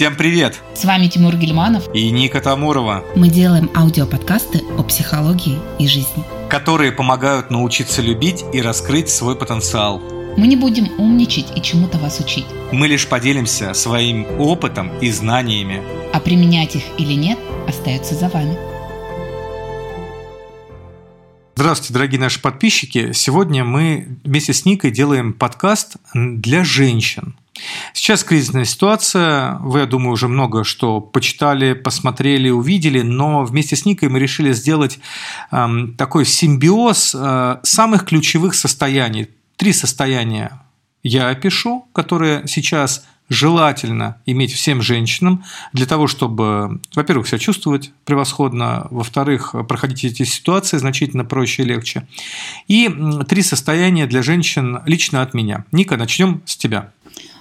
Всем привет! С вами Тимур Гельманов и Ника Тамурова. Мы делаем аудиоподкасты о психологии и жизни, которые помогают научиться любить и раскрыть свой потенциал. Мы не будем умничать и чему-то вас учить. Мы лишь поделимся своим опытом и знаниями. А применять их или нет, остается за вами. Здравствуйте, дорогие наши подписчики. Сегодня мы вместе с Никой делаем подкаст для женщин. Сейчас кризисная ситуация, вы, я думаю, уже много что почитали, посмотрели, увидели, но вместе с Никой мы решили сделать э, такой симбиоз э, самых ключевых состояний. Три состояния я опишу, которые сейчас желательно иметь всем женщинам для того, чтобы, во-первых, себя чувствовать превосходно, во-вторых, проходить эти ситуации значительно проще и легче. И три состояния для женщин лично от меня. Ника, начнем с тебя.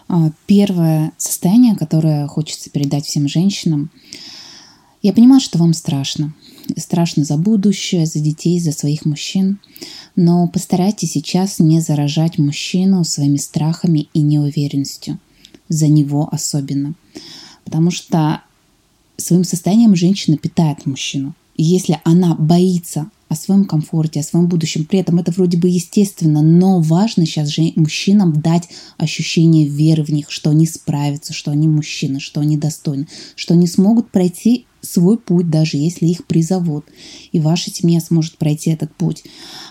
А, первое состояние, которое хочется передать всем женщинам. Я понимаю, что вам страшно. Страшно за будущее, за детей, за своих мужчин. Но постарайтесь сейчас не заражать мужчину своими страхами и неуверенностью. За него особенно. Потому что своим состоянием женщина питает мужчину. И если она боится о своем комфорте, о своем будущем. При этом это вроде бы естественно, но важно сейчас же мужчинам дать ощущение веры в них, что они справятся, что они мужчины, что они достойны, что они смогут пройти свой путь, даже если их призовут. И ваша семья сможет пройти этот путь.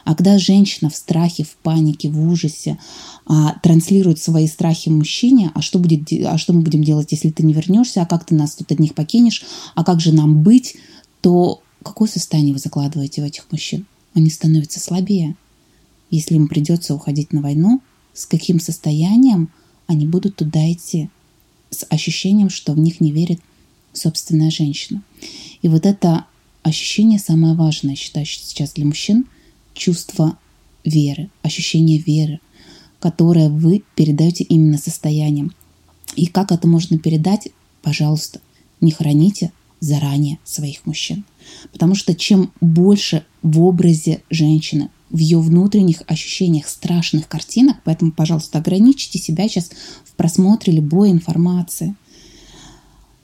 А когда женщина в страхе, в панике, в ужасе а, транслирует свои страхи мужчине, а что, будет, а что мы будем делать, если ты не вернешься, а как ты нас тут одних покинешь, а как же нам быть, то Какое состояние вы закладываете в этих мужчин? Они становятся слабее. Если им придется уходить на войну, с каким состоянием они будут туда идти? С ощущением, что в них не верит собственная женщина. И вот это ощущение самое важное, считаю, сейчас для мужчин – чувство веры, ощущение веры, которое вы передаете именно состоянием. И как это можно передать? Пожалуйста, не храните заранее своих мужчин. Потому что чем больше в образе женщины, в ее внутренних ощущениях страшных картинок, поэтому, пожалуйста, ограничьте себя сейчас в просмотре любой информации.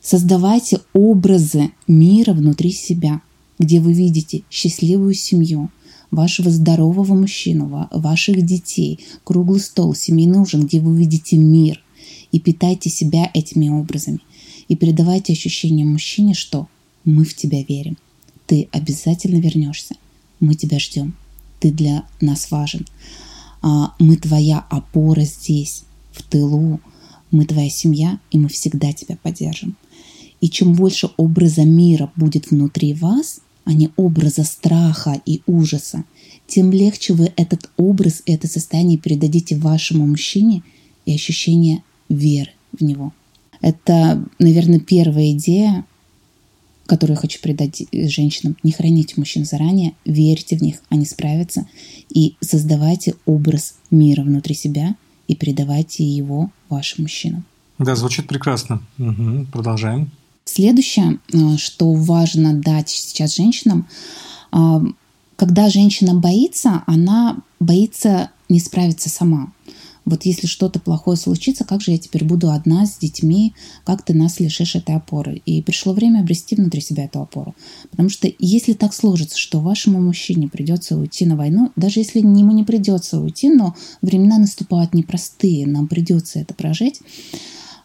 Создавайте образы мира внутри себя, где вы видите счастливую семью, вашего здорового мужчину, ваших детей, круглый стол, семейный ужин, где вы видите мир. И питайте себя этими образами – и передавайте ощущение мужчине, что мы в тебя верим. Ты обязательно вернешься. Мы тебя ждем. Ты для нас важен. А, мы твоя опора здесь, в тылу. Мы твоя семья, и мы всегда тебя поддержим. И чем больше образа мира будет внутри вас, а не образа страха и ужаса, тем легче вы этот образ и это состояние передадите вашему мужчине и ощущение веры в него. Это, наверное, первая идея, которую я хочу передать женщинам. Не храните мужчин заранее, верьте в них, они справятся. И создавайте образ мира внутри себя и передавайте его вашим мужчинам. Да, звучит прекрасно. Угу, продолжаем. Следующее, э, что важно дать сейчас женщинам, э, когда женщина боится, она боится не справиться сама вот если что-то плохое случится, как же я теперь буду одна с детьми, как ты нас лишишь этой опоры? И пришло время обрести внутри себя эту опору. Потому что если так сложится, что вашему мужчине придется уйти на войну, даже если ему не придется уйти, но времена наступают непростые, нам придется это прожить,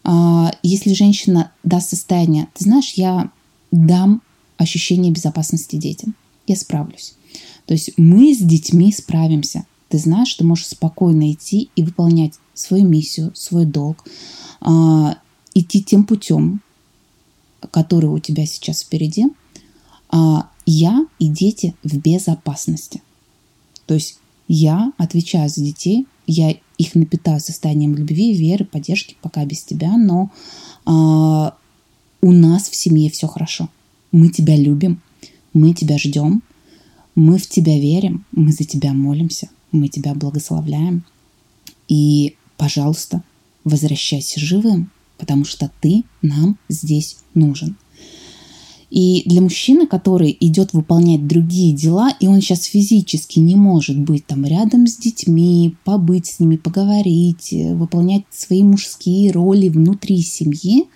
а, если женщина даст состояние, ты знаешь, я дам ощущение безопасности детям, я справлюсь. То есть мы с детьми справимся. Ты знаешь, что можешь спокойно идти и выполнять свою миссию, свой долг, а, идти тем путем, который у тебя сейчас впереди. А я и дети в безопасности. То есть я отвечаю за детей, я их напитаю состоянием любви, веры, поддержки, пока без тебя, но а, у нас в семье все хорошо. Мы тебя любим, мы тебя ждем, мы в тебя верим, мы за тебя молимся, мы тебя благословляем. И, пожалуйста, возвращайся живым, потому что ты нам здесь нужен. И для мужчины, который идет выполнять другие дела, и он сейчас физически не может быть там рядом с детьми, побыть с ними, поговорить, выполнять свои мужские роли внутри семьи,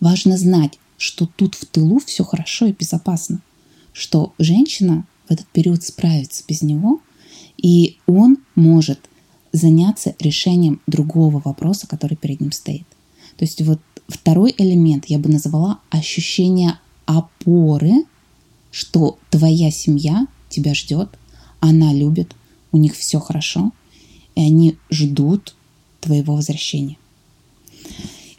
Важно знать, что тут в тылу все хорошо и безопасно, что женщина в этот период справится без него, и он может заняться решением другого вопроса, который перед ним стоит. То есть вот второй элемент я бы назвала ощущение опоры, что твоя семья тебя ждет, она любит, у них все хорошо, и они ждут твоего возвращения.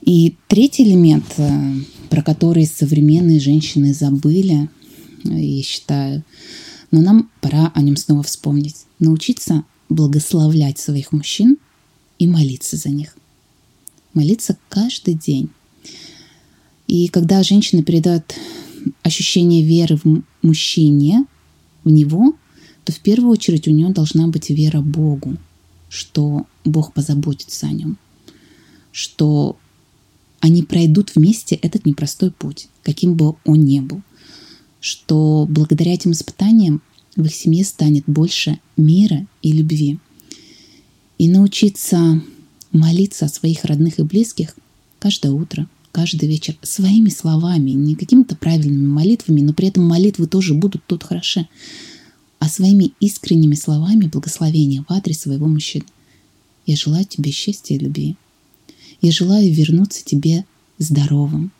И третий элемент, э, про который современные женщины забыли, я считаю, но нам пора о нем снова вспомнить. Научиться благословлять своих мужчин и молиться за них. Молиться каждый день. И когда женщина передает ощущение веры в мужчине, в него, то в первую очередь у нее должна быть вера Богу, что Бог позаботится о нем, что они пройдут вместе этот непростой путь, каким бы он ни был, что благодаря этим испытаниям в их семье станет больше мира и любви. И научиться молиться о своих родных и близких каждое утро, каждый вечер своими словами, не какими-то правильными молитвами, но при этом молитвы тоже будут тут хороши, а своими искренними словами благословения в адрес своего мужчины. Я желаю тебе счастья и любви. Я желаю вернуться тебе здоровым.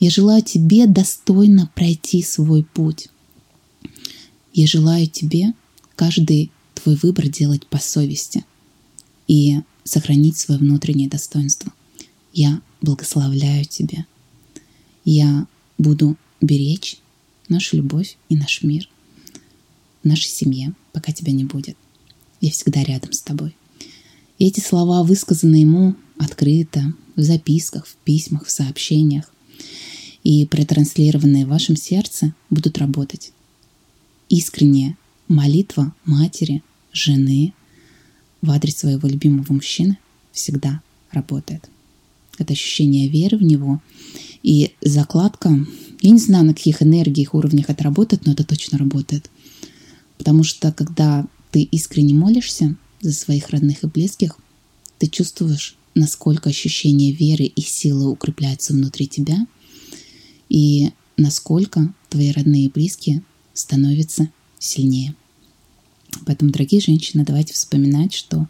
Я желаю тебе достойно пройти свой путь. Я желаю тебе каждый твой выбор делать по совести и сохранить свое внутреннее достоинство. Я благословляю тебя. Я буду беречь нашу любовь и наш мир в нашей семье, пока тебя не будет. Я всегда рядом с тобой. И эти слова высказаны ему открыто, в записках, в письмах, в сообщениях и протранслированные в вашем сердце будут работать искренняя молитва матери, жены в адрес своего любимого мужчины всегда работает. Это ощущение веры в него и закладка. Я не знаю, на каких энергиях, уровнях это работает, но это точно работает. Потому что когда ты искренне молишься за своих родных и близких, ты чувствуешь, насколько ощущение веры и силы укрепляются внутри тебя, и насколько твои родные и близкие становится сильнее. Поэтому, дорогие женщины, давайте вспоминать, что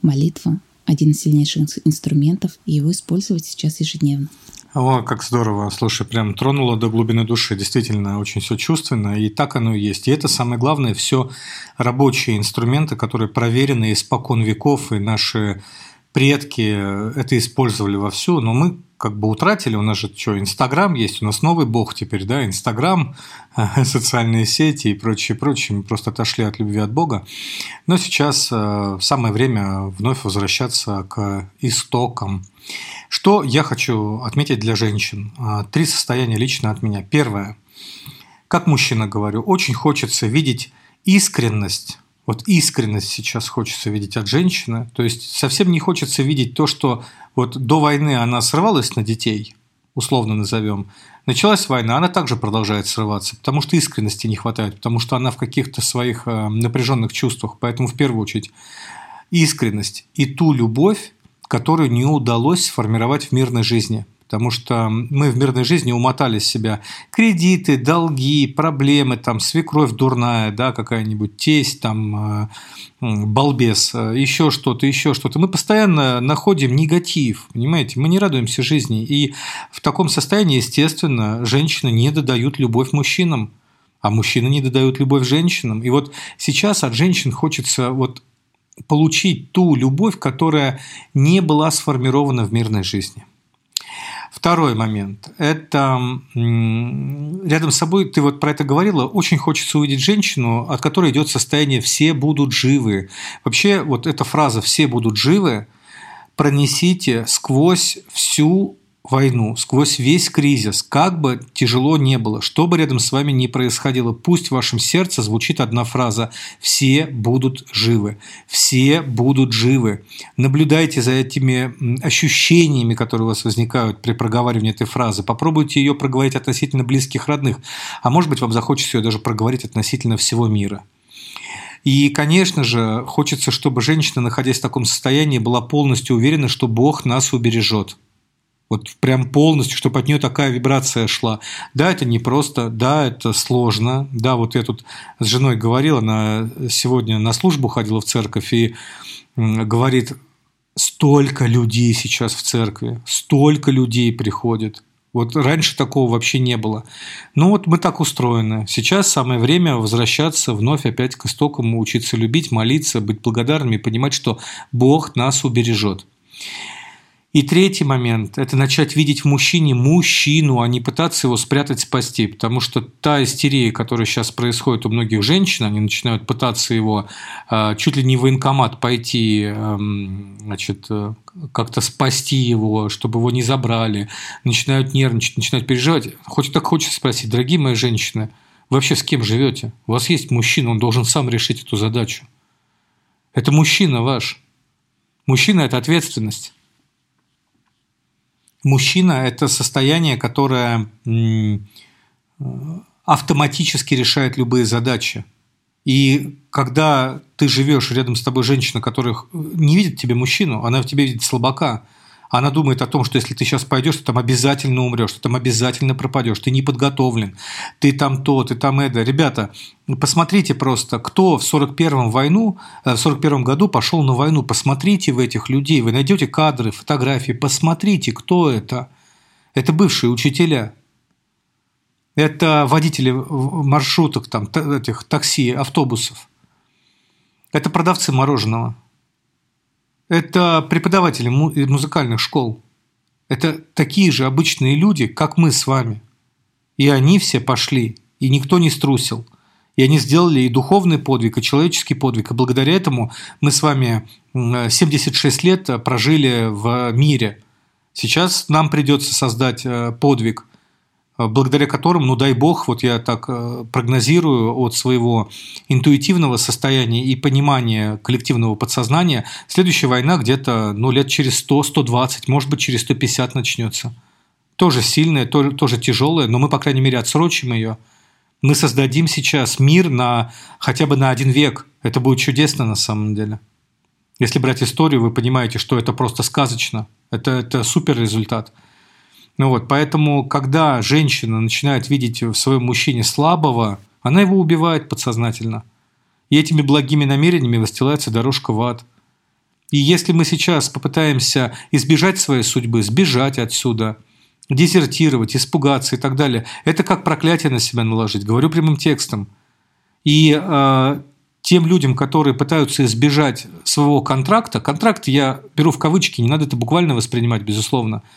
молитва один из сильнейших инструментов, и его использовать сейчас ежедневно. О, как здорово. Слушай, прям тронуло до глубины души. Действительно, очень все чувственно, и так оно и есть. И это самое главное, все рабочие инструменты, которые проверены испокон веков, и наши предки это использовали вовсю, но мы как бы утратили. У нас же что, Инстаграм есть, у нас новый бог теперь, да, Инстаграм, социальные сети и прочее, прочее. Мы просто отошли от любви от Бога. Но сейчас э, самое время вновь возвращаться к истокам. Что я хочу отметить для женщин? Э, три состояния лично от меня. Первое. Как мужчина говорю, очень хочется видеть искренность вот искренность сейчас хочется видеть от женщины. То есть совсем не хочется видеть то, что вот до войны она срывалась на детей, условно назовем. Началась война, она также продолжает срываться, потому что искренности не хватает, потому что она в каких-то своих э, напряженных чувствах. Поэтому в первую очередь искренность и ту любовь, которую не удалось сформировать в мирной жизни – Потому что мы в мирной жизни умотали себя кредиты, долги, проблемы, там, свекровь дурная, да, какая-нибудь тесть, там, э, балбес, э, еще что-то, еще что-то. Мы постоянно находим негатив, понимаете? Мы не радуемся жизни. И в таком состоянии, естественно, женщины не додают любовь мужчинам, а мужчины не додают любовь женщинам. И вот сейчас от женщин хочется вот получить ту любовь, которая не была сформирована в мирной жизни. Второй момент. Это рядом с собой, ты вот про это говорила, очень хочется увидеть женщину, от которой идет состояние «все будут живы». Вообще вот эта фраза «все будут живы» пронесите сквозь всю войну, сквозь весь кризис, как бы тяжело не было, что бы рядом с вами ни происходило, пусть в вашем сердце звучит одна фраза «все будут живы», «все будут живы». Наблюдайте за этими ощущениями, которые у вас возникают при проговаривании этой фразы. Попробуйте ее проговорить относительно близких родных, а может быть вам захочется ее даже проговорить относительно всего мира. И, конечно же, хочется, чтобы женщина, находясь в таком состоянии, была полностью уверена, что Бог нас убережет – Вот прям полностью, чтобы от нее такая вибрация шла. Да, это непросто, да, это сложно. Да, вот я тут с женой говорила, она сегодня на службу ходила в церковь и говорит, столько людей сейчас в церкви, столько людей приходит. Вот раньше такого вообще не было. Ну вот мы так устроены. Сейчас самое время возвращаться вновь опять к истокам, учиться любить, молиться, быть благодарными и понимать, что Бог нас убережет. И третий момент – это начать видеть в мужчине мужчину, а не пытаться его спрятать, спасти. Потому что та истерия, которая сейчас происходит у многих женщин, они начинают пытаться его а, чуть ли не в военкомат пойти, эм, значит, э, как-то спасти его, чтобы его не забрали, начинают нервничать, начинают переживать. Хоть так хочется спросить, дорогие мои женщины, вы вообще с кем живете? У вас есть мужчина, он должен сам решить эту задачу. Это мужчина ваш. Мужчина – это ответственность. Мужчина – это состояние, которое автоматически решает любые задачи. И когда ты живешь рядом с тобой женщина, которая не видит тебе мужчину, она в тебе видит слабака – она думает о том, что если ты сейчас пойдешь, ты там обязательно умрешь, ты там обязательно пропадешь, ты не подготовлен, ты там то, ты там это. Ребята, посмотрите просто, кто в 41-м войну, э, в 41 году пошел на войну, посмотрите в этих людей, вы найдете кадры, фотографии, посмотрите, кто это. Это бывшие учителя, это водители маршруток, там, этих такси, автобусов. Это продавцы мороженого – это преподаватели музыкальных школ. Это такие же обычные люди, как мы с вами. И они все пошли, и никто не струсил. И они сделали и духовный подвиг, и человеческий подвиг. И благодаря этому мы с вами 76 лет прожили в мире. Сейчас нам придется создать э, подвиг – Э, благодаря которым, ну дай бог, вот я так э, прогнозирую от своего интуитивного состояния и понимания коллективного подсознания, следующая война где-то ну, лет через 100, 120, может быть, через 150 начнется. Тоже сильная, тоже тяжелая, но мы, по крайней мере, отсрочим ее. Мы создадим сейчас мир на хотя бы на один век. Это будет чудесно на самом деле. Если брать историю, вы понимаете, что это просто сказочно. Это, это супер результат – ну вот, поэтому, когда женщина начинает видеть в своем мужчине слабого, она его убивает подсознательно. И этими благими намерениями выстилается дорожка в ад. И если мы сейчас попытаемся избежать своей судьбы, сбежать отсюда, дезертировать, испугаться и так далее, это как проклятие на себя наложить, говорю прямым текстом. И э, тем людям, которые пытаются избежать своего контракта, контракт я беру в кавычки, не надо это буквально воспринимать, безусловно –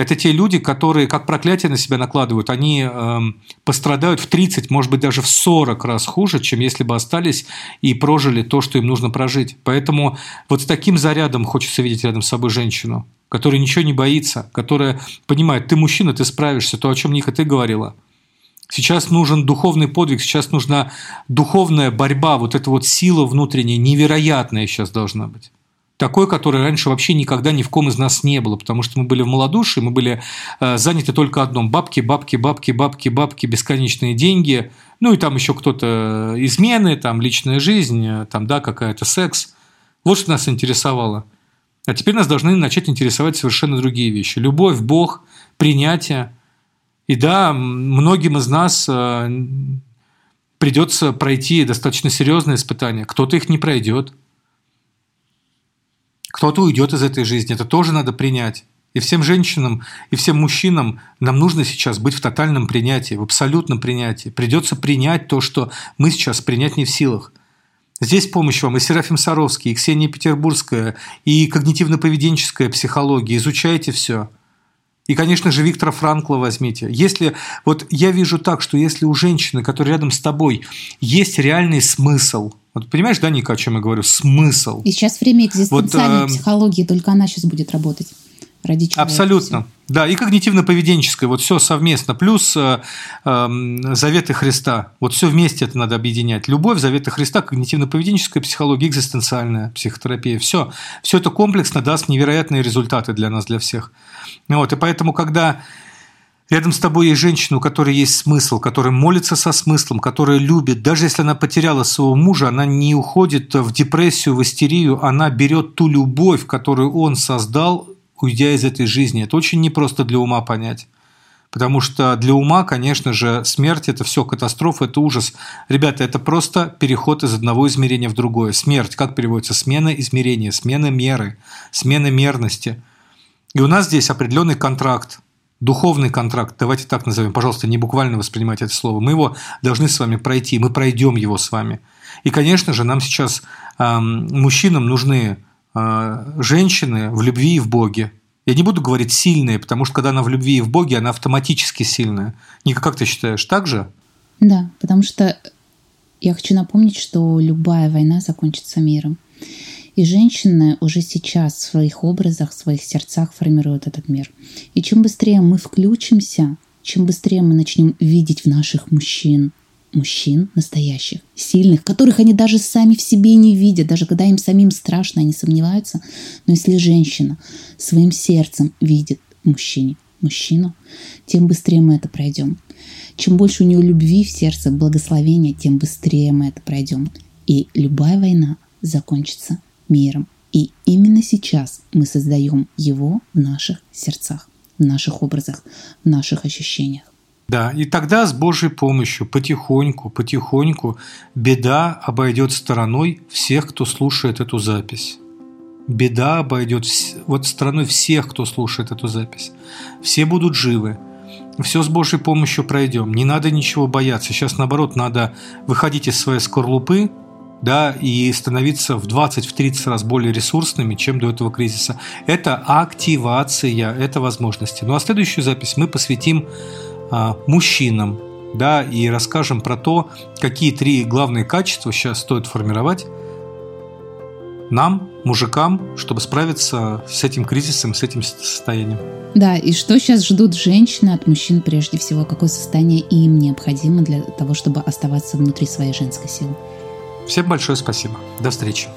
это те люди, которые как проклятие на себя накладывают. Они э, пострадают в 30, может быть, даже в 40 раз хуже, чем если бы остались и прожили то, что им нужно прожить. Поэтому вот с таким зарядом хочется видеть рядом с собой женщину, которая ничего не боится, которая понимает, ты мужчина, ты справишься, то, о чем Ника ты говорила. Сейчас нужен духовный подвиг, сейчас нужна духовная борьба, вот эта вот сила внутренняя, невероятная сейчас должна быть такой, который раньше вообще никогда ни в ком из нас не было, потому что мы были в малодушии, мы были э, заняты только одном – бабки, бабки, бабки, бабки, бабки, бесконечные деньги, ну и там еще кто-то э, измены, там личная жизнь, э, там, да, какая-то секс. Вот что нас интересовало. А теперь нас должны начать интересовать совершенно другие вещи. Любовь, Бог, принятие. И да, многим из нас придется пройти достаточно серьезные испытания. Кто-то их не пройдет – кто-то уйдет из этой жизни, это тоже надо принять. И всем женщинам, и всем мужчинам нам нужно сейчас быть в тотальном принятии, в абсолютном принятии. Придется принять то, что мы сейчас принять не в силах. Здесь помощь вам и Серафим Саровский, и Ксения Петербургская, и когнитивно-поведенческая психология. Изучайте все. И, конечно же, Виктора Франкла возьмите. Если, вот я вижу так, что если у женщины, которая рядом с тобой, есть реальный смысл, вот понимаешь, да, Ника, о чем я говорю? Смысл. И сейчас время экзистенциальной вот, э, психологии, только она сейчас будет работать ради чего Абсолютно. Да, и когнитивно-поведенческое, вот все совместно, плюс э, э, заветы Христа, вот все вместе это надо объединять. Любовь, заветы Христа, когнитивно-поведенческая психология, экзистенциальная психотерапия, все, все это комплексно даст невероятные результаты для нас, для всех. Вот, и поэтому, когда рядом с тобой есть женщина, у которой есть смысл, которая молится со смыслом, которая любит, даже если она потеряла своего мужа, она не уходит в депрессию, в истерию, она берет ту любовь, которую он создал, уйдя из этой жизни. Это очень непросто для ума понять. Потому что для ума, конечно же, смерть – это все катастрофа, это ужас. Ребята, это просто переход из одного измерения в другое. Смерть, как переводится? Смена измерения, смена меры, смена мерности. И у нас здесь определенный контракт, духовный контракт, давайте так назовем, пожалуйста, не буквально воспринимайте это слово. Мы его должны с вами пройти, мы пройдем его с вами. И, конечно же, нам сейчас, э, мужчинам, нужны женщины в любви и в Боге, я не буду говорить сильные, потому что когда она в любви и в Боге, она автоматически сильная. Ника, как ты считаешь, так же? Да, потому что я хочу напомнить, что любая война закончится миром. И женщины уже сейчас в своих образах, в своих сердцах формируют этот мир. И чем быстрее мы включимся, чем быстрее мы начнем видеть в наших мужчин мужчин настоящих, сильных, которых они даже сами в себе не видят, даже когда им самим страшно, они сомневаются. Но если женщина своим сердцем видит мужчине, мужчину, тем быстрее мы это пройдем. Чем больше у нее любви в сердце, благословения, тем быстрее мы это пройдем. И любая война закончится миром. И именно сейчас мы создаем его в наших сердцах, в наших образах, в наших ощущениях. Да, и тогда с Божьей помощью потихоньку, потихоньку беда обойдет стороной всех, кто слушает эту запись. Беда обойдет вот стороной всех, кто слушает эту запись. Все будут живы. Все с Божьей помощью пройдем. Не надо ничего бояться. Сейчас, наоборот, надо выходить из своей скорлупы, да, и становиться в 20-30 раз более ресурсными, чем до этого кризиса. Это активация, это возможности. Ну а следующую запись мы посвятим мужчинам, да, и расскажем про то, какие три главные качества сейчас стоит формировать нам, мужикам, чтобы справиться с этим кризисом, с этим состоянием. Да, и что сейчас ждут женщины от мужчин прежде всего, какое состояние им необходимо для того, чтобы оставаться внутри своей женской силы. Всем большое спасибо. До встречи.